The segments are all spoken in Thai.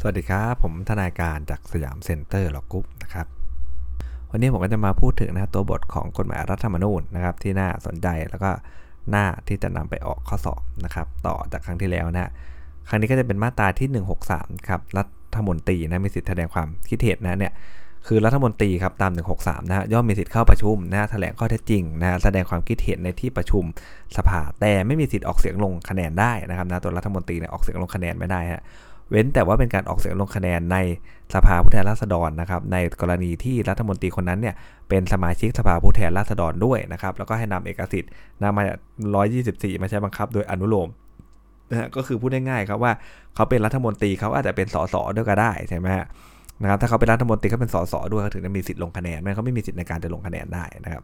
สวัสดีครับ ผมทนายการจาก Siam Center Law Group นะครับ วันนี้ผมก็จะมาพูดถึงนะตัวบทของกฎหมายรัฐธรรมนูญนะครับ ที่น่าสนใจแล้วก็น่าที่จะนำไปออกข้อสอบนะครับ ต่อจากครั้งที่แล้วนะครั้งนี้ก็จะเป็นมาตราที่ 163 ครับรัฐมนตรีนะมีสิทธิแสดงความคิดเห็นนะเนี่ยคือรัฐมนตรีครับตาม 163นะย่อมมีสิทธิ์เข้าประชุมนะแถลงข้อเท็จจริงนะแสดงความคิดเห็นในที่ประชุมสภาแต่ไม่มีสิทธิ์ออกเสียงลงคะแนนได้นะครับนะตัวรัฐมนตรีเนี่ยออกเสียงลงคะแนนไม่ได้ฮะ เว้นแต่ว่าเป็นการออกเสียงลงคะแนนในสภาผู้แทนราษฎรนะครับ ในกรณีที่รัฐมนตรีคนนั้นเนี่ยเป็นสมาชิกสภาผู้แทนราษฎรด้วยนะครับ แล้วก็ให้นำเอกสิทธิ์นำมา 124 มาใช้บังคับโดยอนุโลมนะฮะก็คือพูดง่ายๆครับว่าเขาเป็นรัฐมนตรีเขาอาจจะเป็นสสด้วยก็ได้ใช่ไหมฮะนะครับถ้าเขาเป็นรัฐมนตรีเขาเป็นสสด้วยเขาถึงจะมีสิทธิ์ลงคะแนนไม่เขาไม่มีสิทธิ์ในการจะลงคะแนนได้นะครับ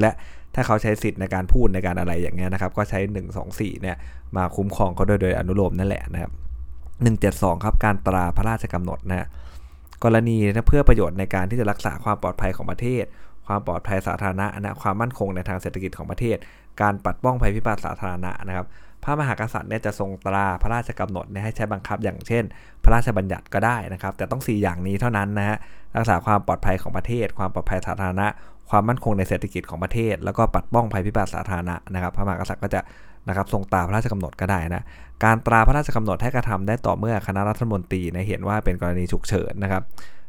และถ้าเขาใช้สิทธิ์ในการพูดในการอะไรอย่างเงี้ยนะครับ ก็ใช้ 1 2 4เนี่ยมาคุ้มครองเขาโดยโดยอนุโลมนั่นแหละนะครับ 172 ครับ การตราพระราชกำหนดนะกรณีนะเพื่อประโยชน์ในการที่จะรักษาความปลอดภัยของประเทศ ความปลอดภัยสาธารณะนะความมั่นคงในทางเศรษฐกิจของประเทศ การปัดป้องภัยพิบัติสาธารณะนะครับ พระมหากษัตริย์เนี่ยจะทรงตราพระราชกำหนดเนี่ยให้ใช้บังคับอย่างเช่น พระราชบัญญัติก็ได้นะครับ แต่ต้อง 4 อย่างนี้เท่านั้นนะฮะรักษาความปลอดภัยของประเทศ ความปลอดภัยสาธารณะ ความมั่นคงในเศรษฐกิจของประเทศ แล้วก็ปัดป้องภัยพิบัติสาธารณะนะครับ พระมหากษัตริย์ก็จะนะครับทรงตราพระราชกำหนดก็ได้นะ การตราพระราชกำหนดให้กระทำได้ต่อเมื่อคณะรัฐมนตรีนะเห็นว่าเป็นกรณีฉุกเฉินนะครับ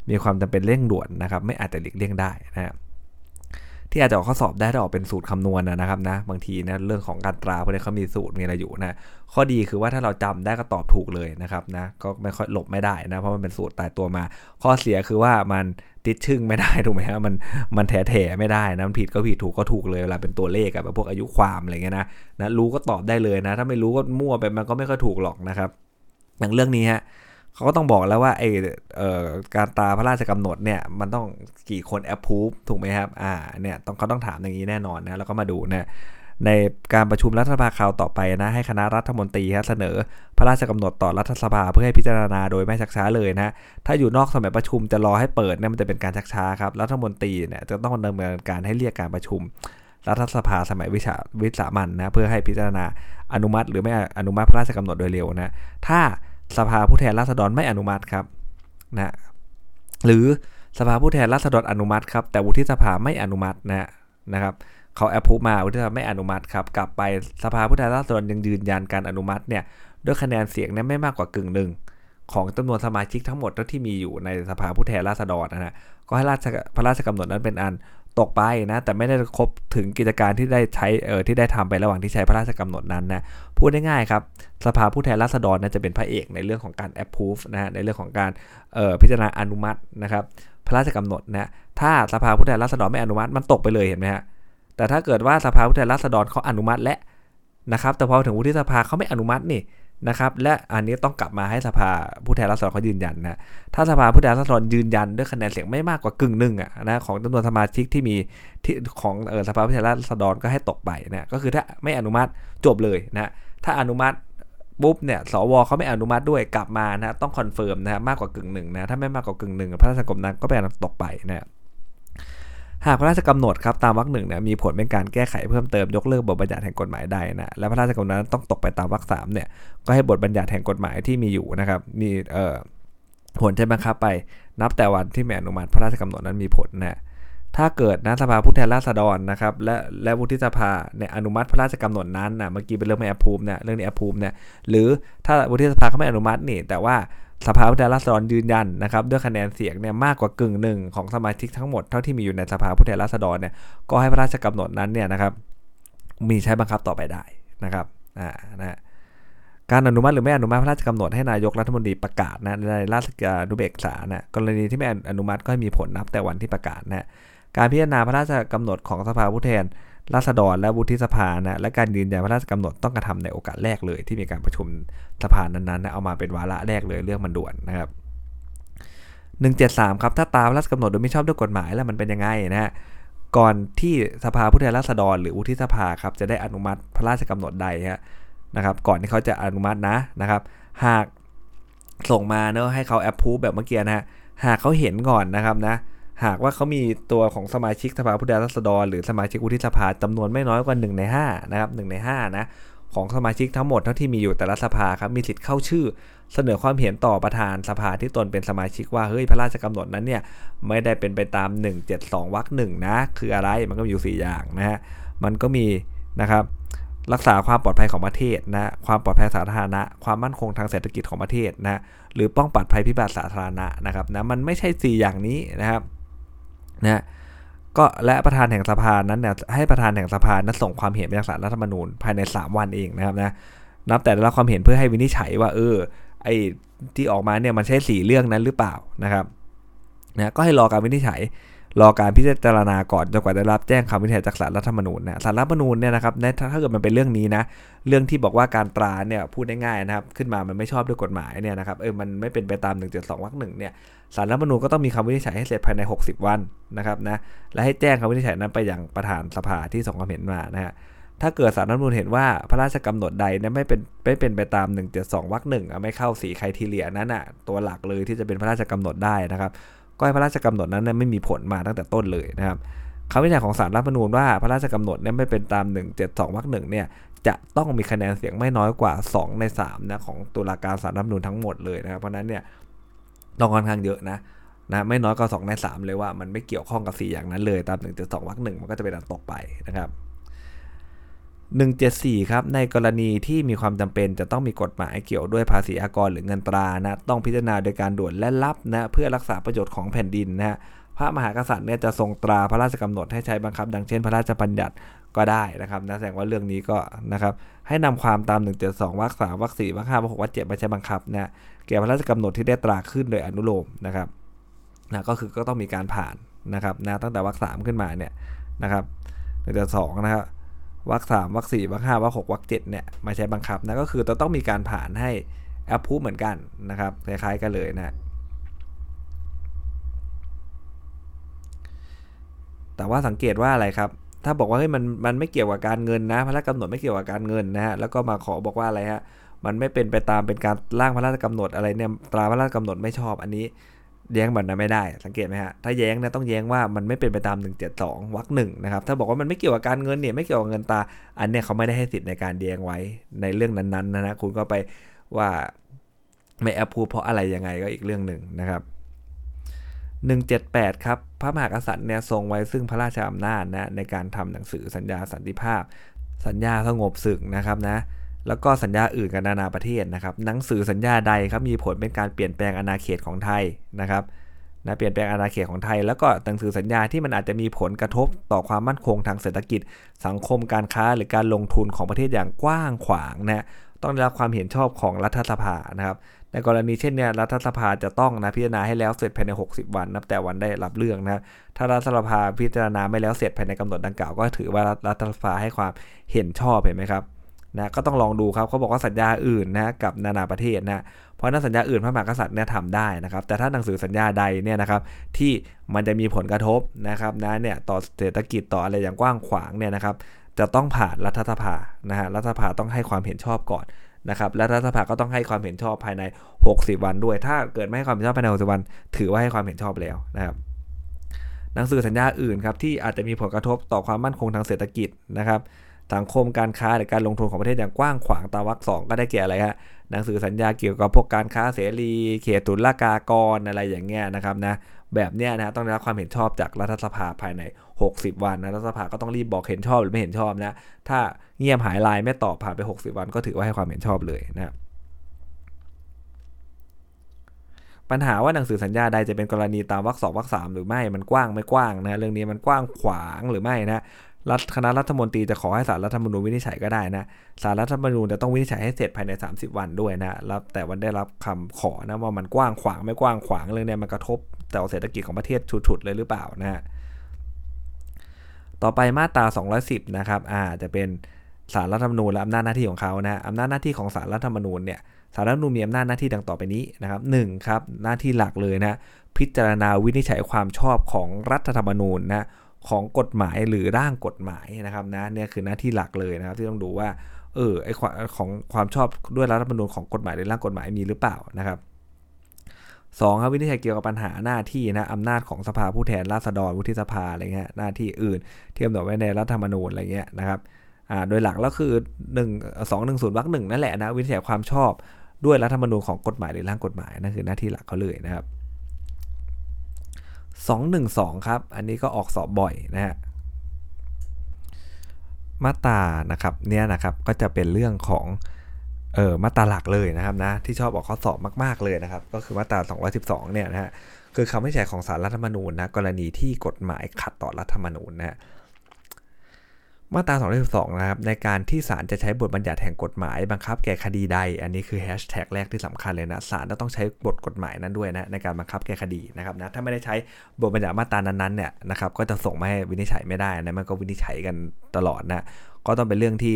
มีความจำเป็นเร่งด่วนนะครับ ไม่อาจจะหลีกเลี่ยงได้นะครับ ที่อาจจะออกข้อสอบได้ถ้าออกเป็นสูตรคำนวณนะครับนะ บางทีนะเรื่องของการตราพวกนี้เขามีสูตรมีอะไรอยู่นะข้อดีคือว่าถ้าเราจำได้ก็ตอบถูกเลยนะครับนะก็ไม่ค่อยหลบไม่ได้นะเพราะมันเป็นสูตรตายตัวมา ข้อเสียคือว่ามันติดชึ่งไม่ได้ถูกไหมฮะมันมันแถแถไม่ได้นะมันผิดก็ผิดถูกก็ถูกเลยเวลาเป็นตัวเลขแบบพวกอายุความอะไรเงี้ยนะนะรู้ก็ตอบได้เลยนะ ถ้าไม่รู้ก็มั่วไปมันก็ไม่ค่อยถูกหรอกนะครับอย่างเรื่องนี้ฮะ เขาก็ต้องบอกแล้วว่าไอเอ่อการตราพระราชกำหนดเนี่ยมันต้องกี่คนแอปพูฟถูกไหมครับอ่าเนี่ยต้องเขาต้องถามอย่างนี้แน่นอนนะแล้วก็มาดูนะในการประชุมรัฐสภาคราวต่อไปนะให้คณะรัฐมนตรีเสนอ พระราชกำหนดต่อรัฐสภาเพื่อให้พิจารณาโดยไม่ชักช้าเลยนะถ้าอยู่นอกสมัยประชุมจะรอให้เปิดเนี่ยมันจะเป็นการชักช้าครับรัฐมนตรีเนี่ยจะต้องดำเนินการให้เรียกการประชุม รัฐสภาสมัยวิชาวิสามันนะเพื่อให้พิจารณาอนุมัติ หรือไม่อนุมัติพระราชกำหนดโดยเร็วนะถ้า สภาผู้แทนราษฎรไม่อนุมัติครับนะหรือสภาผู้แทนราษฎรอนุมัติครับแต่วุฒิสภาไม่อนุมัตินะนะครับเขาแอปพูมาวุฒิสภาไม่อนุมัติครับกลับไปสภาผู้แทนราษฎรยังยืนยันการอนุมัติเนี่ยด้วยคะแนนเสียงเนี่ยไม่มากกว่ากึ่งหนึ่งของจำนวนสมาชิกทั้งหมดที่มีอยู่ในสภาผู้แทนราษฎรนะฮะก็ให้ราชพระราชกำหนดนั้นเป็นอัน ตกไปนะแต่ไม่ได้ครบถึงกิจการที่ได้ใช้เออที่ได้ทำไประหว่างที่ใช้พระราชกำหนดนั้นนะพูดง่ายๆครับสภาผู้แทนราษฎรนะจะเป็นพระเอกในเรื่องของการ approve นะฮะในเรื่องของการเออพิจารณาอนุมัตินะครับพระราชกำหนดนะถ้าสภาผู้แทนราษฎรไม่อนุมัติมันตกไปเลยเห็นไหมฮะแต่ถ้าเกิดว่าสภาผู้แทนราษฎรเขาอนุมัติและนะครับแต่พอถึงวุฒิสภาเขาไม่อนุมัตินี่ นะครับและอันนี้ต้องกลับมาให้สภาผู้แทนราษฎรเขายืนยันนะถ้าสภาผู้แทนราษฎรยืนยันด้วยคะแนนเสียงไม่มากกว่ากึ่งหนึ่งอะนะของจำนวนสมาชิกที่มีที่ของเออสภาผู้แทนราษฎรก็ให้ตกไปนะก็คือถ้าไม่อนุมัติจบเลยนะถ้าอนุมัติปุ๊บเนี่ยสวเขาไม่อนุมัติด้วยกลับมานะต้อง confirm นะมากกว่า กึ่งหนึ่งนะถ้าไม่มากกว่า กึ่งหนึ่งพระราชกำหนดนั้นก็เป็นตกไปนะ หากพระราชกำหนดครับตามวรรคหนึ่งเนี่ยมีผลเป็นการแก้ไขเพิ่มเติมยกเลิกบทบัญญัติแห่งกฎหมายใดนะและพระราชกำหนดนั้นต้องตกไปตามวรรคสามเนี่ยก็ให้บทบัญญัติแห่งกฎหมายที่มีอยู่นะครับมีเอ่อผลใช้บังคับไปนับแต่วันที่แม่อนุมัติพระราชกำหนดนั้นมีผลนะถ้าเกิดนะสภาผู้แทนราษฎรนะครับและและวุฒิสภาเนี่ยอนุมัติพระราชกำหนดนั้นนะเมื่อกี้เป็นเรื่องไม่แอปพูมเนี่ยเรื่องนี้แอปพูมเนี่ยหรือถ้าวุฒิสภาเขาไม่อนุมัตินี่แต่ว่า สภาผู้แทนราษฎรยืนยันนะครับด้วยคะแนนเสียงเนี่ยมากกว่ากึ่งหนึ่งของสมาชิกทั้งหมดเท่าที่มีอยู่ในสภาผู้แทนราษฎรเนี่ยก็ให้พระราชกำหนดนั้นเนี่ยนะครับมีใช้บังคับต่อไปได้นะครับอ่านะการอนุมัติหรือไม่อนุมัติพระราชกำหนดให้นายกรัฐมนตรีประกาศนะในราชกานุเบกษานะกรณีที่ไม่อนุมัติก็ให้มีผลนับแต่วันที่ประกาศนะการพิจารณาพระราชกำหนดของสภาผู้แทน ราษฎรและวุฒิสภานะและการยืนยันพระราชกำหนดต้องกระทำในโอกาสแรกเลย ที่มีการประชุมสภานั้นๆนะเอามาเป็นวาระแรกเลยเรื่องมันด่วนนะครับ173 ครับ ถ้าตามพระราชกำหนดโดยไม่ชอบด้วยกฎหมายแล้วมันเป็นยังไงนะฮะก่อนที่สภาผู้แทนราษฎรหรือวุฒิสภาครับจะได้อนุมัติพระราชกำหนดใดฮะนะครับ ก่อนที่เขาจะอนุมัตินะนะครับ หากส่งมาเนอะให้เขาแอปพูแบบเมื่อกี้นะฮะหากเขาเห็นก่อนนะครับนะ หากว่าเขามีตัวของสมาชิกสภาผู้แทนราษฎร หรือสมาชิกวุฒิสภาจำนวนไม่น้อยกว่า 1 ใน5นะครับ1ใน5นะของสมาชิกทั้งหมดเท่าที่มีอยู่แต่ละสภาครับมีสิทธิ์เข้าชื่อ เสนอความเห็นต่อประธานสภาที่ตนเป็นสมาชิกว่าเฮ้ยพระราชกำหนดนั้นเนี่ยไม่ได้เป็นไปตาม 172วรรคหนึ่งนะคืออะไรมันก็มีอยู่ 4 อย่างนะฮะมันก็มีนะครับรักษาความปลอดภัยของประเทศนะความปลอดภัยสาธารณะ ความมั่นคงทางเศรษฐกิจของประเทศนะหรือป้องปัดภัยพิบัติสาธารณะนะครับนะมันไม่ใช่ 4 อย่างนี้นะครับ นะก็และประธานแห่งสภานั้นเนี่ยให้ประธานแห่งสภานั้นส่งความเห็นไปยังศาลรัฐธรรมนูญภายใน 3 วันเองนะครับนะนับแต่ได้รับความเห็นเพื่อให้วินิจฉัยว่าเออไอ้ที่ออกมาเนี่ยมันใช่สี่เรื่องนั้นหรือเปล่านะครับนะก็ให้รอการวินิจฉัย รอการพิจารณาก่อนจนกว่าจะรับแจ้งคำวินิจฉัยจากศาลรัฐธรรมนูญนะศาลรัฐธรรมนูญเนี่ยนะครับถ้าเกิดมันเป็นเรื่องนี้นะเรื่องที่บอกว่าการตราเนี่ยพูดง่ายๆนะครับขึ้นมามันไม่ชอบด้วยกฎหมายเนี่ยนะครับเออมันไม่เป็นไปตาม1สวรรคหนึ่งเนี่ยศาลรัฐธรรมนูญก็ต้องมีคำวินิจฉัยให้เสร็จภายใน 60 วันนะครับนะและให้แจ้งคำวินิจฉัยนั้นไปยังประธานสภาที่ส่งความเห็นมานะฮะถ้าเกิดสารรัฐมนูญเห็นว่าพระราชกำหนดใดเนี่ยไม่เป็นไม่เป็นไปตาม 172วรรคหนึ่งไม่เข้าสีใครทีเลียนั้นอะตัวหลักเลยที่จะเป็นพระราชกำหนดได้นะครับ ก็ให้พระราชกำหนดนั้นไม่มีผลมาตั้งแต่ต้นเลยนะครับคำวินิจฉัยของสารรัฐมนูญว่าพระราชกำหนดเนี่ยไม่เป็นตาม 172วรรคหนึ่งเนี่ยจะต้องมีคะแนนเสียงไม่น้อยกว่า 2 ใน3นะของตุลาการสารรัฐมนูญทั้งหมดเลยนะครับเพราะนั้นเนี่ยต้องค่อนข้างเยอะนะนะไม่น้อยกว่า2ใน3เลยว่ามันไม่เกี่ยวข้องกับ 4 อย่างนั้นเลยตาม1.2วรรคหนึ่งมันก็จะเป็นอันตกไปนะครับ 174 ครับ ในกรณีที่มีความจำเป็นจะต้องมีกฎหมายเกี่ยวด้วยภาษีอากรหรือเงินตรานะต้องพิจารณาโดยการด่วนและลับนะเพื่อรักษาประโยชน์ของแผ่นดินนะพระมหากษัตริย์เนี่ยจะทรงตราพระราชกำหนดให้ใช้บังคับ ดังเช่น พระราชบัญญัติก็ได้นะครับนะแสดงว่าเรื่องนี้ก็นะครับให้นำความตาม 172วรรคสามวรรคสี่วรรคห้าวรรคหกวรรคเจ็ดมาใช้บังคับนะแก่พระราชกำหนดที่ได้ตราขึ้นโดยอนุโลมนะครับนะก็คือก็ต้องมีการผ่านนะครับนะตั้งแต่วรรคสามขึ้นมาเนี่ยนะครับหนึ่งสองนะครับ วรรคสามวรรคสี่วรรคห้าวรรคหกวรรคเจ็ดเนี่ยมาใช้บังคับนะก็คือจะต้องมีการผ่านให้แอปพูเหมือนกันนะครับคล้ายๆกันเลยนะแต่ว่าสังเกตว่าอะไรครับ ถ้าบอกว่าเฮ้ยมันมันไม่เกี่ยวกับการเงินนะพระราชกำหนดไม่เกี่ยวกับการเงินนะฮะแล้วก็มาขอบอกว่าอะไรฮะมันไม่เป็นไปตามเป็นการร่างพระราชกำหนดอะไรเนี่ยตราพระราชกำหนดไม่ชอบอันนี้ แย้งแบบนั้นไม่ได้สังเกตไหมฮะถ้าแย้งเนี่ยต้องแย้งว่ามันไม่เป็นไปตาม 172วรรคหนึ่งนะครับถ้าบอกว่ามันไม่เกี่ยวกับการเงินเนี่ยไม่เกี่ยวกับเงินตา อันเนี้ยเขาไม่ได้ให้สิทธิ์ในการแย้งไว้ในเรื่องนั้นๆนะนะคุณก็ไปว่าไม่แอปพูเพราะอะไรยังไงก็อีกเรื่องหนึ่งนะครับ178 ครับ พระมหากษัตริย์เนี่ยทรงไว้ซึ่งพระราชอำนาจนะในการทำหนังสือสัญญาสันติภาพ สัญญาสงบศึกนะครับนะ แล้วก็สัญญาอื่นกับนานาประเทศนะครับ หนังสือสัญญาใดครับมีผลเป็นการเปลี่ยนแปลงอาณาเขตของไทยนะครับนะเปลี่ยนแปลงอาณาเขตของไทย แล้วก็หนังสือสัญญาที่มันอาจจะมีผลกระทบต่อความมั่นคงทางเศรษฐกิจ สังคมการค้าหรือการลงทุนของประเทศอย่างกว้างขวางนะต้องได้รับความเห็นชอบของรัฐสภานะครับ ในกรณีเช่นเนี้ยรัฐสภาจะต้องนะพิจารณาให้แล้วเสร็จภายใน 60 วัน นับแต่วันได้รับเรื่องนะถ้ารัฐสภาพิจารณาไม่แล้วเสร็จภายในกำหนดดังกล่าวก็ถือว่ารัฐสภาให้ความเห็นชอบเห็นไหมครับ นะก็ต้องลองดูครับเขาบอกว่าสัญญาอื่นนะกับนานาประเทศนะเพราะนั้นสัญญาอื่นพระมหากษัตริย์เนี่ยทำได้นะครับ แต่ถ้าหนังสือสัญญาใดเนี่ยนะครับที่มันจะมีผลกระทบนะครับนะเนี่ยต่อเศรษฐกิจต่ออะไรอย่างกว้างขวางเนี่ยนะครับจะต้องผ่านรัฐสภานะฮะรัฐสภาต้องให้ความเห็นชอบก่อนนะครับและรัฐสภาก็ต้องให้ความเห็นชอบภายใน 60 วันด้วย ถ้าเกิดไม่ให้ความเห็นชอบภายใน 60 วัน ถือว่าให้ความเห็นชอบแล้วนะครับหนังสือสัญญาอื่นครับที่อาจจะมีผลกระทบต่อความมั่นคงทางเศรษฐกิจนะครับ สังคมการค้าหรือการลงทุนของประเทศอย่างกว้างขวางตามวรรคสองก็ได้แก่อะไรฮะหนังสือสัญญาเกี่ยวกับพวกการค้าเสรี เขตตุลากากรอะไรอย่างเงี้ยนะครับนะแบบเนี้ยนะต้องได้รับความเห็นชอบจากรัฐสภาภายใน 60 วันนะรัฐสภาก็ต้องรีบบอกเห็นชอบหรือไม่เห็นชอบนะถ้าเงียบหายลายไม่ตอบผ่านไป 60 วัน ก็ถือว่าให้ความเห็นชอบเลยนะปัญหาว่าหนังสือสัญญาใดจะเป็นกรณีตามวรรคสองวรรคสามหรือไม่มันกว้างไม่กว้างนะเรื่องนี้มันกว้างขวางหรือไม่นะ รัฐคณะรัฐมนตรีจะขอให้สารรัฐธรรมนูญวินิจฉัยก็ได้นะสารรัฐธรรมนูญจะต้องวินิจฉัยให้เสร็จภายใน 30 วันด้วยนะรับแต่วันได้รับคำขอนะว่ามันกว้างขวางไม่กว้างขวางเรื่องนี้มันกระทบต่อเศรษฐกิจของประเทศฉุดๆเลยหรือเปล่านะฮะต่อไปมาตรา 210 นะครับอ่าจะเป็นสารรัฐธรรมนูญและอำนาจหน้าที่ของเขานะอำนาจหน้าที่ของสารรัฐธรรมนูญเนี่ยสารรัฐธรรมนูญมีอำนาจหน้าที่ดังต่อไปนี้นะครับหครับหน้าที่หลักเลยนะพิจารณาวินิจฉัยความชอบของรัฐธรรมนูญนะ ของกฎหมายหรือร่างกฎหมายนะครับนะเนี่ยคือหน้าที่หลักเลยนะครับที่ต้องดูว่าเออไอของความชอบด้วยรัฐธรรมนูญของกฎหมายหรือร่างกฎหมายมีหรือเปล่านะครับสองครับวินิจฉัยเกี่ยวกับปัญหาหน้าที่นะอำนาจของสภาผู้แทนราษฎรวุฒิสภาอะไรเงี้ยหน้าที่อื่นที่กำหนดไว้ในรัฐธรรมนูญอะไรเงี้ยนะครับอ่าโดยหลักแล้วคือ1 2 1 0วรรคหนึ่งนั่นแหละนะวินิจฉัยความชอบด้วยรัฐธรรมนูญของกฎหมายหรือร่างกฎหมายนั่นคือหน้าที่หลักเขาเลยนะครับ 212 ครับ อันนี้ก็ออกสอบบ่อยนะฮะมาตานะครับเนี่ยนะครับก็จะเป็นเรื่องของเออมาตราหลักเลยนะครับนะที่ชอบออกข้อสอบมาก ๆเลยนะครับ ก็คือมาตรา 212 เนี่ยนะฮะคือคำวิจัยของสารรัฐธรรมนูญนะกรณีที่กฎหมายขัดต่อรัฐธรรมนูญนะฮะ มาตรา212นะครับในการที่ศาลจะใช้บทบัญญัติแห่งกฎหมาย บังคับแก่คดีใด อันนี้คือแฮชแท็กแรกที่สำคัญเลยนะศาลจะต้องใช้บทกฎหมายนั้นด้วยนะในการบังคับแก่คดีนะครับนะถ้าไม่ได้ใช้บทบัญญัติมาตรานั้นๆเนี่ยนะครับก็จะส่งมาให้วินิจฉัยไม่ได้นะมันก็วินิจฉัยกันตลอดนะก็ต้องเป็นเรื่องที่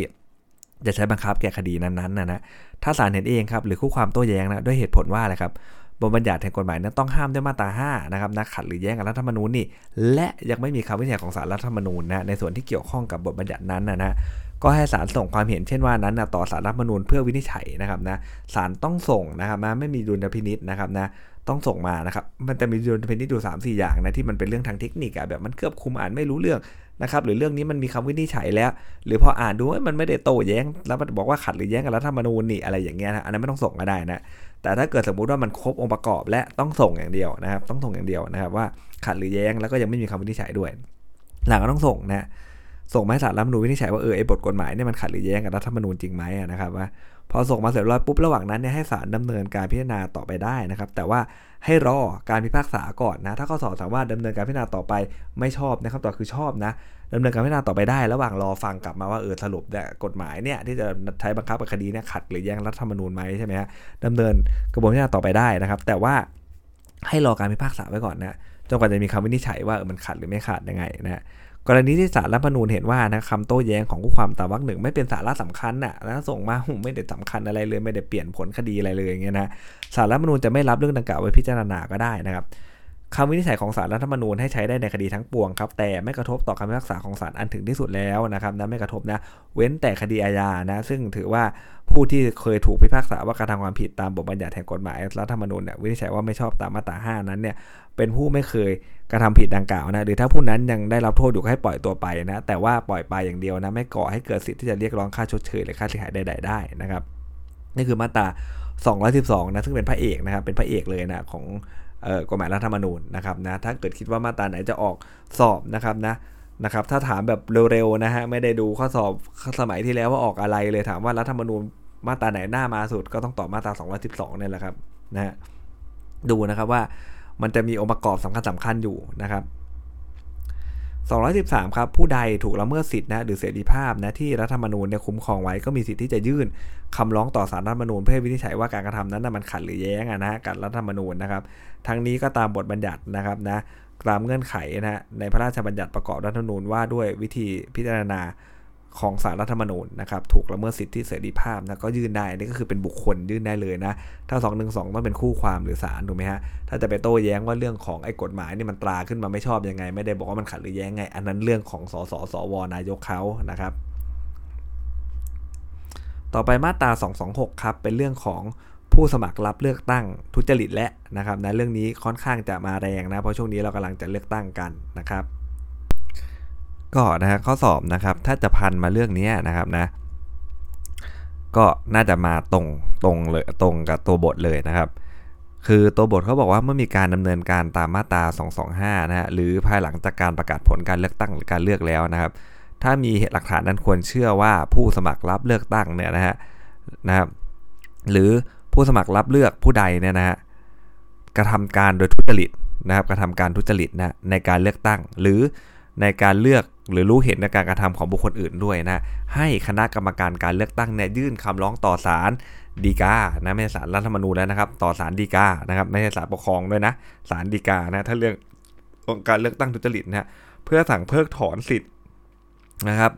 จะใช้บังคับแก่คดีนั้นๆนะนะถ้าศาลเห็นเองครับหรือคู่ความโต้แย้งนะด้วยเหตุผลว่าอะไรครับ บทบัญญัติแห่งกฎหมายนั้นต้องห้ามด้วยมาตรา 5 นะครับนะขัดหรือแย้งกับรัฐธรรมนูญนี่ และยังไม่มีคำวินิจฉัยของศาลรัฐธรรมนูญนะในส่วนที่เกี่ยวข้องกับบทบัญญัตินั้นนะนะก็ให้ศาลส่งความเห็นเช่นว่านั้นนะต่อศาลรัฐธรรมนูญเพื่อวินิจฉัยนะครับนะศาลต้องส่งนะครับนะไม่มีดุลพินิษนะครับนะต้องส่งมานะครับมันจะมีดุลพินิษอยู่3 4 อย่างนะที่มันเป็นเรื่องทางเทคนิคอะแบบมันเกือบคุมอ่านไม่รู้เรื่องนะครับหรือเรื่องนี้มันมีคำวินิจฉัยแล้ว หรือพออ่านดูมันไม่ได้โต้แย้ง แล้วมันบอกว่าขัดหรือแย้งกับรัฐธรรมนูญนี่อะไรอย่างเงี้ยนะอันนั้นไม่ต้องส่งก็ได้นะ แต่ถ้าเกิดสมมุติว่ามันครบองค์ประกอบและต้องส่งอย่างเดียวนะครับ ต้องส่งอย่างเดียวนะครับ ว่าขัดหรือแย้งแล้วก็ยังไม่มีคำวินิจฉัยด้วยหลังก็ต้องส่งนะ ส่งมาให้ศาลรัฐมนูญวินิจฉัยว่าเออไอ้บทกฎหมายเนี่ยมันขัดหรือแย้งกับรัฐธรรมนูญจริงไหมนะครับว่าพอส่งมาเสร็จร้อยปุ๊บระหว่างนั้นเนี่ยให้ศาลดำเนินการพิจารณาต่อไปได้นะครับ แต่ว่าให้รอการพิพากษาก่อนนะถ้าข้อสอบสามารถดำเนินการพิจารณาต่อไปไม่ชอบนะครับต่อคือชอบนะดำเนินการพิจารณาต่อไปได้ ระหว่างรอฟังกลับมาว่าเออสรุปเนี่ยกฎหมายเนี่ยที่จะใช้บังคับคดีเนี่ยขัดหรือแย้งรัฐธรรมนูญไหมใช่ไหมฮะดำเนินกระบวนการพิจารณาต่อไปได้นะครับ แต่ว่าให้รอการพิพากษาไว้ก่อนนะจนกว่าจะมีคำวินิจฉัยว่ามันขัดหรือไม่ขัดยังไงนะ กรณีที่ศาลรัฐธรรมนูญเห็นว่านะคำโต้แย้งของผู้ความตามวรรคหนึ่งไม่เป็นสาระสำคัญน่ะแล้วส่งมาไม่ได้สำคัญอะไรเลยไม่ได้เปลี่ยนผลคดีอะไรเลยอย่างเงี้ยนะศาลรัฐธรรมนูญจะไม่รับเรื่องดังกล่าวไว้พิจารณาก็ได้นะครับ คำวินิจฉัยของศาลรัฐธรรมนูญให้ใช้ได้ในคดีทั้งปวงครับแต่ไม่กระทบต่อคำพิพากษาของศาลอันถึงที่สุดแล้วนะครับนะไม่กระทบนะเว้นแต่คดีอาญานะซึ่งถือว่าผู้ที่เคยถูกพิพากษาว่ากระทำความผิดตามบทบัญญัติแห่งกฎหมายรัฐธรรมนูญเนี่ยวินิจฉัยว่าไม่ชอบตามมาตรา 5 นั้นเนี่ยเป็นผู้ไม่เคยกระทำผิดดังกล่าวนะหรือถ้าผู้นั้นยังได้รับโทษอยู่ให้ปล่อยตัวไปนะแต่ว่าปล่อยไปอย่างเดียวนะไม่ก่อให้เกิดสิทธิ์ที่จะเรียกร้องค่าชดเชยหรือค่าเสียหายใดๆได้นะครับนี่คือมาตรา212นะซึ่งเป็นพระเอกนะครับเป็นพระเอกเลยนะของ กฎหมายรัฐธรรมนูญนะครับนะถ้าเกิดคิดว่ามาตราไหนจะออกสอบนะครับนะนะครับถ้าถามแบบเร็วๆนะฮะไม่ได้ดูข้อสอบสมัยที่แล้วว่าออกอะไรเลยถามว่ารัฐธรรมนูญมาตราไหนหน้ามาสุดก็ต้องตอบมาตรา212นี่แหละครับนะฮะดูนะครับว่ามันจะมีองค์ประกอบสำคัญสำคัญอยู่นะครับ 213ครับผู้ใดถูกละเมิดสิทธินะหรือเสรีภาพนะที่รัฐธรรมนูญเนี่ยคุ้มครองไว้ก็มีสิทธิ์ที่จะยื่นคำร้องต่อศาลรัฐธรรมนูญเพื่อวินิจฉัยว่าการกระทำนั้นนะมันขัดหรือแย้งนะกับรัฐธรรมนูญนะครับทั้งนี้ก็ตามบทบัญญัตินะครับนะตามเงื่อนไขนะในพระราชบัญญัติประกอบรัฐธรรมนูญว่าด้วยวิธีพิจารณา ของสารรัฐธรรมนูญนะครับถูกละเมิดสิทธิเสรีภาพนะก็ยื่นได้นี่ก็คือเป็นบุคคลยื่นได้เลยนะ ถ้า2นึต้องเป็นคู่ความหรือศาลถูกไหมฮะถ้าจะไปโต้แย้งว่าเรื่องของไอ้กฎหมายนี่มันตราขึ้นมาไม่ชอบยังไง ไม่ได้บอกว่ามันขัดหรือแย้งไง อันนั้นเรื่องของสสสวนายกเขานะครับ ต่อไปมาตรา 226 ครับเป็นเรื่องของผู้สมัครรับเลือกตั้งทุจริตและนะครับนะเรื่องนี้ค่อนข้างจะมาแรงนะเพราะช่วงนี้เรากำลังจะเลือกตั้งกันนะครับ ก็นะฮะข้อสอบนะครับถ้าจะพันมาเรื่องนี้นะครับนะก็น่าจะมาตรงตรงเลยตรงกับตัวบทเลยนะครับ คือตัวบทเขาบอกว่าเมื่อมีการดำเนินการตามมาตรา 225 นะฮะหรือภายหลังจากการประกาศผลการเลือกตั้งหรือการเลือกแล้วนะครับ ถ้ามีเหลักฐานนั้นควรเชื่อว่าผู้สมัครรับเลือกตั้งเนี่ยนะฮะนะครับ หรือผู้สมัครรับเลือกผู้ใดเนี่ยนะฮะกระทำการโดยทุจริตนะครับกระทำการทุจริตนะในการเลือกตั้ง หรือ ในการเลือกหรือรู้เห็นในการกระทำของบุคคลอื่นด้วยนะ ให้คณะกรรมการการเลือกตั้งเนี่ยยื่นคำร้องต่อศาลฎีกานะไม่ใช่ศาลรัฐธรรมนูญแล้วนะครับ ต่อศาลฎีกานะครับ ไม่ใช่ศาลปกครองด้วยนะศาลฎีกานะถ้าเรื่ององการเลือกตั้งทุจริตนะเพื่อสั่งเพิกถอนสิทธิ์นะครับ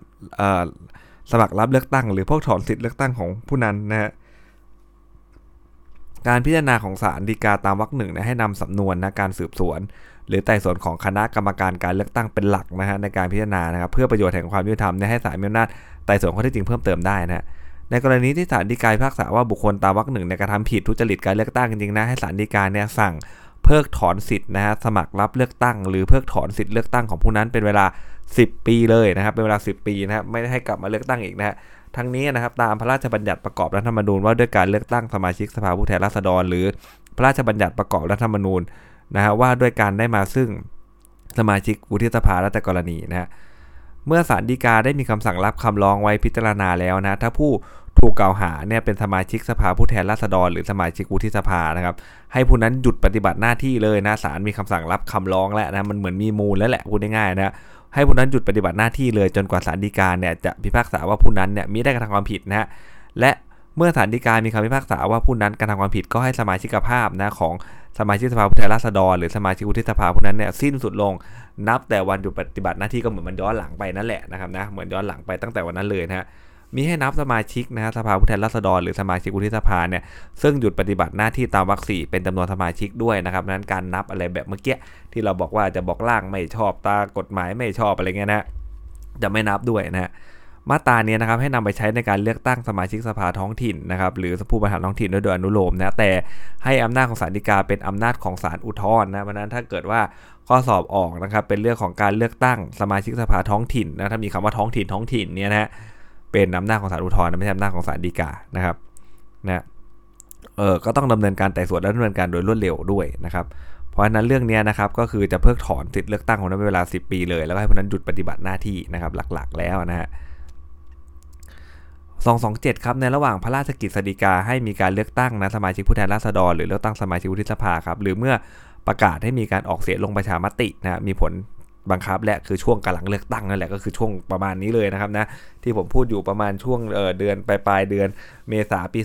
สมัครรับเลือกตั้ง หรือเพิกถอนสิทธิ์เลือกตั้งของผู้นั้นนะฮะการพิจารณาของศาลฎีกาตามวรรคหนึ่งนะให้นำสำนวนนะการสืบสวน หรือไต่สวนของคณะกรรมการการเลือกตั้งเป็นหลักนะฮะในการพิจารณานะครับเพื่อประโยชน์แห่งความยุติธรรมให้ศาลมีอำนาจไต่สวนข้อเท็จจริงเพิ่มเติมได้นะในกรณีที่ศาลฎีกาพิพากษาว่าบุคคลตามวรรคหนึ่งในกระทำผิดทุจริตการเลือกตั้งจริงๆนะให้ศาลฎีกาเนี่ยสั่งเพิกถอนสิทธิ์นะฮะสมัครรับเลือกตั้ง หรือเพิกถอนสิทธิ์เลือกตั้งของผู้นั้นเป็นเวลา 10 ปีเลยนะครับเป็นเวลา 10 ปีนะครับไม่ได้ให้กลับมาเลือกตั้งอีกนะฮะทั้งนี้นะครับตามพระราชบัญญัติประกอบรัฐธรรมนูญว่าด้วยการเลือกตั้งสมาชิกสภาผู้แทนราษฎร หรือพระราชบัญญัติประกอบรัฐธรรมนูญ นะฮะว่าด้วยการได้มาซึ่งสมาชิกวุฒิสภาและแต่กรณีนะฮะเมื่อศาลฎีกาได้มีคำสั่งรับคำร้องไว้พิจารณาแล้วนะถ้าผู้ถูกกล่าวหาเนี่ยเป็นสมาชิกสภาผู้แทนราษฎร หรือสมาชิกวุฒิสภานะครับให้ผู้นั้นหยุดปฏิบัติหน้าที่เลยนะศาลมีคำสั่งรับคำร้องแล้วนะมันเหมือนมีมูลแล้วแหละพูดง่ายๆนะให้ผู้นั้นหยุดปฏิบัติหน้าที่เลยจนกว่าศาลฎีกาเนี่ยจะพิพากษาว่าผู้นั้นเนี่ยมิได้กระทำความผิดนะฮะและ เมื่อศาลฎีกามีคำพิพากษาว่าผู้นั้นกระทำความผิดก็ให้สมาชิกภาพนะของสมาชิกสภาผู้แทนราษฎรหรือสมาชิกวุฒิสภาผู้นั้นเนี่ยสิ้นสุดลงนับแต่วันหยุดปฏิบัติหน้าที่ก็เหมือนมันย้อนหลังไปนั่นแหละนะครับนะเหมือนย้อนหลังไปตั้งแต่วันนั้นเลยนะฮะมีให้นับสมาชิกนะฮะสภาผู้แทนราษฎรหรือสมาชิกวุฒิสภาเนี่ยซึ่งหยุดปฏิบัติหน้าที่ตามวรรคสี่เป็นจำนวนสมาชิกด้วยนะครับนั้นการนับอะไรแบบเมื่อกี้ที่เราบอกว่าจะบอกล่างไม่ชอบตากฎหมายไม่ชอบอะไรเงี้ยนะจะไม่นับด้วยนะฮะ มาตราเนี้นะครับให้นำไปใช้ในการเลือกตั้งสมาชิกสภาท้องถิ่นนะครับหรือผู้บริหารท้องถิ่นโดยอนุโลมนะแต่ให้อำนาจของศาลฎีกาเป็นอำนาจของศาลอุทธรณ์นะเพราะนั้นถ้าเกิดว่าข้อสอบออกนะครับเป็นเรื่องของการเลือกตั้งสมาชิกสภาท้องถิ่นนะถ้ามีคำว่าท้องถิ่นท้องถิ่นเนี่ยนะเป็นอำนาจของศาลอุทธรณ์ไม่ใช่อำนาจของศาลฎีกานะครับนะเออก็ต้องดำเนินการไต่สวนและดำเนินการโดยรวดเร็วด้วยนะครับเพราะฉะนั้นเรื่องนี้นะครับก็คือจะเพิกถอนสิทธิเลือกตั้งของนั้นเป็นเวลา 10 ปีเลย แล้วก็ให้ผู้นั้นหยุดปฏิบัติหน้าที่นะครับหลักๆ แล้วนะฮะ 227 ครับในระหว่างพระราชกิจสฎีกาให้มีการเลือกตั้งนะสมาชิกผู้แทนราษฎรหรือเลือกตั้งสมาชิกวุฒิสภาครับหรือเมื่อประกาศให้มีการออกเสียงลงประชามตินะมีผลบังคับและคือช่วงกำลังเลือกตั้งนั่นแหละก็คือช่วงประมาณนี้เลยนะครับนะที่ผมพูดอยู่ประมาณช่วงเเดือนปลายปลายเดือนเมษาปี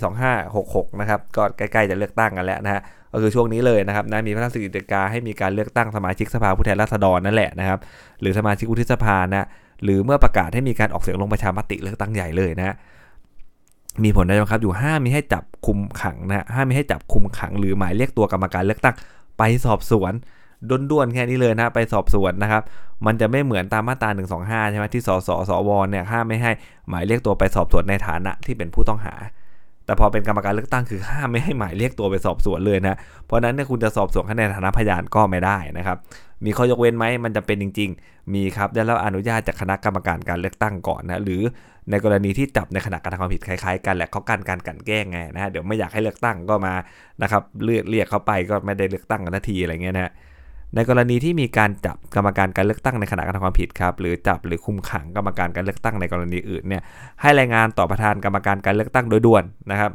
2566นะครับก็ใกล้ๆจะเลือกตั้งกันแล้วนะฮะก็คือช่วงนี้เลยนะครับนะมีพระราชกิจการให้มีการเลือกตั้งสมาชิกสภาผู้แทนราษฎรนั่นแหละนะครับหรือสมาชิกวุฒิสภานะหรือเมื่อประกาศให้มีการออกเสียงลงประชามติเลือกตั้งใหญ่เลยนะ มีผลได้บังคับอยู่ห้ามมีให้จับคุมขังนะห้ามมีให้จับคุมขัง หรือหมายเรียกตัวกรรมการเลือกตั้งไปสอบสวนด้วนๆแค่นี้เลยนะไปสอบสวนนะครับ มันจะไม่เหมือนตามมาตรา125 ใช่ไหมที่สสสวเนี่ยห้ามไม่ให้หมายเรียกตัวไปสอบสวนในฐานะที่เป็นผู้ต้องหา แต่พอเป็นกรรมการเลือกตั้งคือห้ามไม่ให้หมายเรียกตัวไปสอบสวนเลยนะ เพราะนั้นเนี่ยคุณจะสอบสวนในฐานะพยานก็ไม่ได้นะครับ มีข้อยกเว้นไหมมันจะเป็นจริง ๆ มีครับได้รับอนุญาตจากคณะกรรมการการเลือกตั้งก่อนนะหรือในกรณีที่จับในขณะการทำความผิดคล้ายๆ กันแหละเขากันการกันแกล้งไงนะเดี๋ยวไม่อยากให้เลือกตั้งก็มานะครับเลือกเรียกเขาไปก็ไม่ได้เลือกตั้งกันทันทีอะไรเงี้ยนะ ในกรณีที่มีการจับกรรมการการเลือกตั้งในขณะการทำความผิดครับหรือจับหรือคุมขังกรรมการการเลือกตั้งในกรณีอื่นเนี่ยให้รายงานต่อประธานกรรมการการเลือกตั้งโดยด่วนนะครับ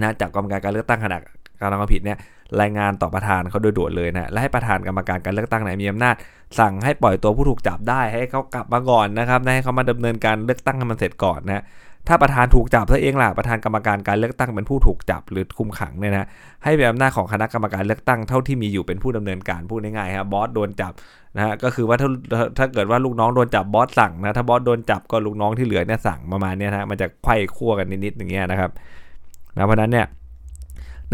นะจับกรรมการการเลือกตั้งขณะการทำความผิดเนี่ยรายงานต่อประธานเขาโดยด่วนเลยนะและให้ประธานกรรมการการเลือกตั้งไหนมีอำนาจ สั่งให้ปล่อยตัวผู้ถูกจับได้ให้เขากลับมาก่อนนะครับให้เขามาดำเนินการเลือกตั้งให้มันเสร็จก่อนนะ ถ้าประธานถูกจับซะเองล่ะประธานกรรมการการเลือกตั้งเป็นผู้ถูกจับหรือคุมขังเนี่ยนะให้เป็นอำนาจของคณะกรรมการเลือกตั้งเท่าที่มีอยู่เป็นผู้ดำเนินการพูดง่ายๆครับบอสโดนจับนะฮะก็คือว่าถ้าถ้าเกิดว่าลูกน้องโดนจับบอสสั่งนะถ้าบอสโดนจับก็ลูกน้องที่เหลือเนี่ยสั่งประมาณนี้นะมันจะไขว้คั่วกันนิดๆอย่างเงี้ยนะครับนะเพราะนั้นเนี่ย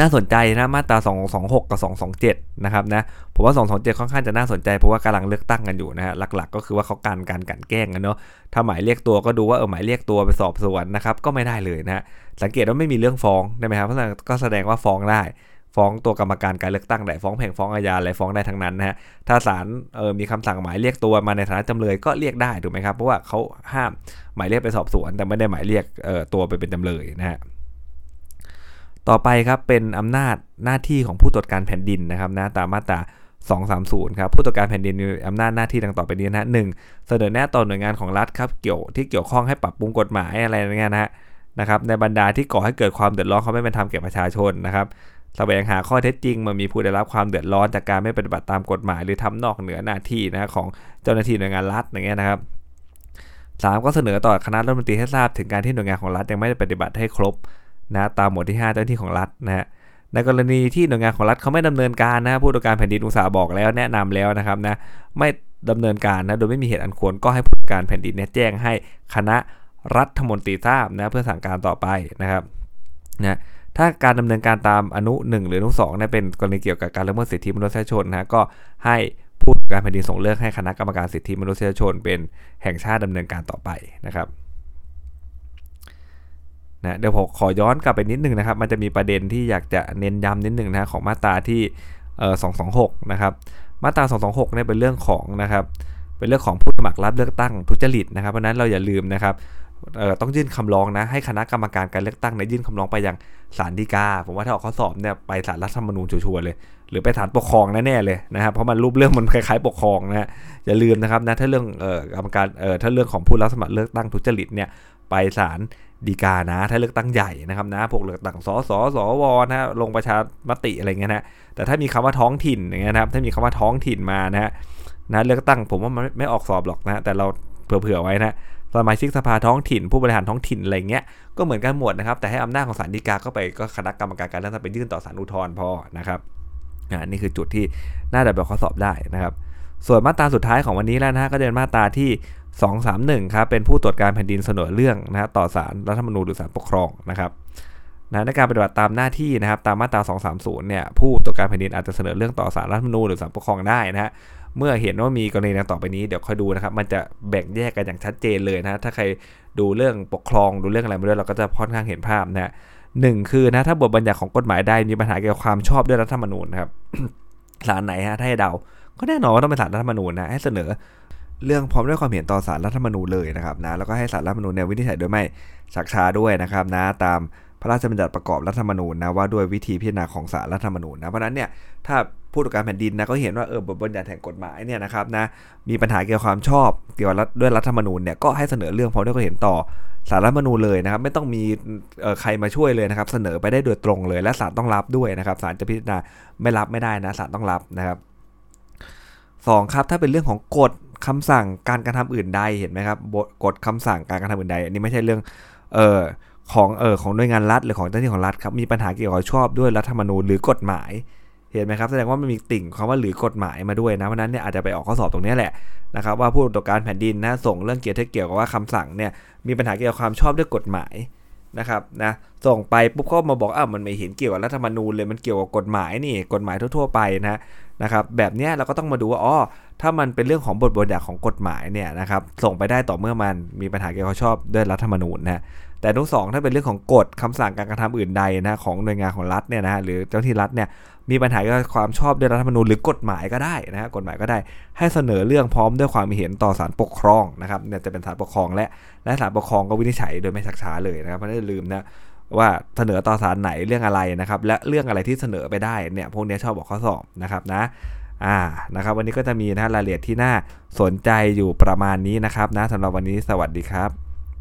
น่าสนใจนะมาตรา 226 กับ 227 นะครับนะผมว่า 227 ค่อนข้างจะน่าสนใจเพราะว่ากำลังเลือกตั้งกันอยู่นะฮะหลักๆ ก็คือว่าเขาการการกันแกล้งกันเนาะถ้าหมายเรียกตัวก็ดูว่าเออหมายเรียกตัวไปสอบสวนนะครับก็ไม่ได้เลยนะฮะสังเกตว่าไม่มีเรื่องฟ้องได้ไหมครับเพราะฉะนั้นก็แสดงว่าฟ้องได้ ฟ้องตัวกรรมการการเลือกตั้งได้ฟ้องแพ่งฟ้องอาญาอะไรฟ้องได้ทั้งนั้นนะฮะถ้าศาลเออมีคำสั่งหมายเรียกตัวมาในฐานะจำเลยก็เรียกได้ถูกไหมครับเพราะว่าเขาห้ามหมายเรียกไปสอบสวน แต่ไม่ได้หมายเรียกเออตัวไปเป็นจำเลยนะฮะ ต่อไปครับเป็นอำนาจหน้าที่ของผู้ตรวจการแผ่นดินนะครับนะตามมาตรา230ครับผู้ตรวจการแผ่นดินมีอำนาจหน้าที่ดังต่อไปนี้นะหนึ่งเสนอแนะต่อหน่วยงานของรัฐครับเกี่ยวที่เกี่ยวข้องให้ปรับปรุงกฎหมายอะไรเงี้ยนะนะครับในบรรดาที่ก่อให้เกิดความเดือดร้อนเขาไม่เป็นธรรมแก่ประชาชนนะครับแสวงหาข้อเท็จจริงมื่อมีผู้ได้รับความเดือดร้อนจากการไม่ปฏิบัติตามกฎหมาย หรือทำนอกเหนือหน้าที่นะของเจ้าหน้าที่หน่วยงานรัฐอย่างเงี้ยนะครับสามก็เสนอต่อคณะรัฐมนตรีให้ทราบถึงการที่หน่วยงานของรัฐยังไม่ได้ปฏิบัติให้ครบ นะตามหมวดที่ 5 เจ้าหน้าที่ของรัฐนะฮะในกรณีที่หน่วยงานของรัฐเขาไม่ดำเนินการนะผู้ตรวจการแผ่นดินอุตสาห์บอกแล้วแนะนำแล้วนะครับนะไม่ดำเนินการนะโดยไม่มีเหตุอันควรก็ให้ผู้ตรวจการแผ่นดินเนี่ยแจ้งให้คณะรัฐมนตรีทราบนะเพื่อสั่งการต่อไปนะครับนะถ้าการดำเนินการตามอนุ 1 หรืออนุ2เนี่ยเป็นกรณีเกี่ยวกับการละเมิดสิทธิมนุษยชนนะก็ให้ผู้ตรวจการแผ่นดินส่งเรื่องให้คณะกรรมการสิทธิมนุษยชน เป็นแห่งชาติดำเนินการต่อไปนะครับ นะเดี๋ยวผมขอย้อนกลับไปนิดนึงนะครับ มันจะมีประเด็นที่อยากจะเน้นย้ำนิดนึงนะของมาตราที่เอ่อ226 นะครับ มาตรา 226เนี่ยเป็นเรื่องของนะครับ เป็นเรื่องของผู้สมัครรับเลือกตั้งทุจริตนะครับ เพราะนั้นเราอย่าลืมนะครับต้องยื่นคำร้องนะให้คณะกรรมการการเลือกตั้งในยยื่นคำร้องไปยังศาลฎีกาผมว่าถ้าออกข้อสอบเนี่ยไปศาลรัฐธรรมนูญชัวร์ๆเลย หรือไปศาลปกครองแน่ๆเลยนะครับเพราะมันรูปเรื่องมันคล้ายๆปกครองนะฮะอย่าลืมนะครับนะถ้าเรื่องกรรมการถ้าเรื่องของผู้รับสมัครเลือกตั้งทุจริตเนี่ย ไปศาลฎีกานะ ถ้าเลือกตั้งใหญ่นะครับนะพวกเลือกตั้งสสสวนะลงประชามติอะไรเงี้ยนะแต่ถ้ามีคำว่าท้องถิ่นอย่างเงี้ยนะครับถ้ามีคำว่าท้องถิ่นมานะฮะนะเลือกตั้งผมว่ามันไม่ออกสอบหรอกนะแต่เราเผื่อๆไว้นะสมาชิกสภาท้องถิ่น ผู้บริหารท้องถิ่นอะไรเงี้ยก็เหมือนกันหมดนะครับแต่ให้อำนาจของศาลฎีกาก็ไปก็คณะกรรมการการเลือกตั้งไปยื่นต่อศาลอุทธรณ์พอนะครับอ่านี่คือจุดที่น่าจะแบบข้อสอบได้นะครับ ส่วนมาตราสุดท้ายของวันนี้แล้วนะฮะก็จะเป็นมาตราที่ 231ครับเป็นผู้ตรวจการแผ่นดินเสนอเรื่องนะฮะต่อศาลรัฐธรรมนูญหรือศาลปกครองนะครับนะในการปฏิบัติตามหน้าที่นะครับตามมาตรา 230 เนี่ยผู้ตรวจการแผ่นดินอาจจะเสนอเรื่องต่อศาลรัฐธรรมนูญหรือศาลปกครองได้นะฮะเมื่อเห็นว่ามีกรณีดังต่อไปนี้เดี๋ยวค่อยดูนะครับ มันจะแบ่งแยกกันอย่างชัดเจนเลยนะถ้าใครดูเรื่องปกครองดูเรื่องอะไรมาด้วยเราก็จะค่อนข้างเห็นภาพนะฮะหนึ่งคือนะถ้าบทบัญญัติของกฎหมายใดมีปัญหาเกี่ยวกับความชอบด้วยรัฐธรรมนูญนะครับศาลไหนฮะถ้าให้เดา ก็แน่นอนว่าต้องเป็นศาลรัฐธรรมนูญนะให้เสนอ เรื่องพร้อมด้วยความเห็นต่อศาลรัฐธรรมนูญเลยนะครับนะแล้วก็ให้ศาลรัฐธรรมนูญเนี่ยวินิจฉัยโดยไม่ชักช้าด้วยนะครับนะตามพระราชบัญญัติประกอบรัฐธรรมนูญนะว่าด้วยวิธีพิจารณาของศาลรัฐธรรมนูญนะเพราะนั้นเนี่ยถ้าผู้ตรวจการแผ่นดินนะก็เห็นว่าเออบทบัญญัติแห่งกฎหมายเนี่ยนะครับนะมีปัญหาเกี่ยวกับความชอบเกี่ยวกับด้วยรัฐธรรมนูญเนี่ยก็ให้เสนอเรื่องพร้อมด้วยความเห็นต่อศาลรัฐธรรมนูญเลยนะครับไม่ต้องมีใครมาช่วยเลยนะครับ เสนอไปได้โดยตรงเลย และศาลต้องรับด้วยนะครับศาลจะพิจารณาไม่รับไม่ได้นะศาลต้องรับนะครับ สองครับถ้าเป็นเรื่องของกฎคำสั่งการกระทำอื่นใดเห็นไหมครับบทกฎคำสั่งการกระทำอื่นใดอันนี้ไม่ใช่เรื่องเอ่อของเอ่อของหน่วยงานรัฐหรือของเจ้าหน้าที่ของรัฐครับมีปัญหาเกี่ยวกับชอบด้วยรัฐธรรมนูญหรือกฎหมายเห็นไหมครับแสดงว่ามันมีติ่งคำว่าหรือกฎหมายมาด้วยนะเพราะนั้นเนี่ยอาจจะไปออกข้อสอบตรงนี้แหละนะครับว่าผู้ตรวจการแผ่นดินนะส่งเรื่องเกี่ยวกับเกี่ยวกับว่าคำสั่งเนี่ยมีปัญหาเกี่ยวกับความชอบด้วยกฎหมาย นะครับนะส่งไปปุ๊บเขามาบอกอ้าวมันไม่เห็นเกี่ยวกับรัฐธรรมนูญเลยมันเกี่ยวกับกฎหมายนี่กฎหมายทั่วๆไปนะนะครับแบบเนี้ยเราก็ต้องมาดูว่าอ๋อถ้ามันเป็นเรื่องของบทบัญญัติของกฎหมายเนี่ยนะครับส่งไปได้ต่อเมื่อมันมีปัญหาเกี่ยวกับชอบด้วยรัฐธรรมนูญนะแต่ทุกสองถ้าเป็นเรื่องของกฎคำสั่งการกระทำอื่นใดนะของหน่วยงานของรัฐเนี่ยนะหรือเจ้าหน้าที่รัฐเนี่ย มีปัญหาเกี่ยวกับความชอบด้วยรัฐธรรมนูญหรือกฎหมายก็ได้นะฮะกฎหมายก็ได้ให้เสนอเรื่องพร้อมด้วยความเห็นต่อศาลปกครองนะครับเนี่ยจะเป็นศาลปกครองและและศาลปกครองก็วินิจฉัยโดยไม่ชักช้าเลยนะครับเพราะนั้นลืมนะว่าเสนอต่อศาลไหนเรื่องอะไรนะครับและเรื่องอะไรที่เสนอไปได้เนี่ยพวกนี้ชอบบอกข้อสอบนะครับนะอ่านะครับวันนี้ก็จะมีนะรายละเอียดที่น่าสนใจอยู่ประมาณนี้นะครับนะสำหรับวันนี้สวัสดีครับ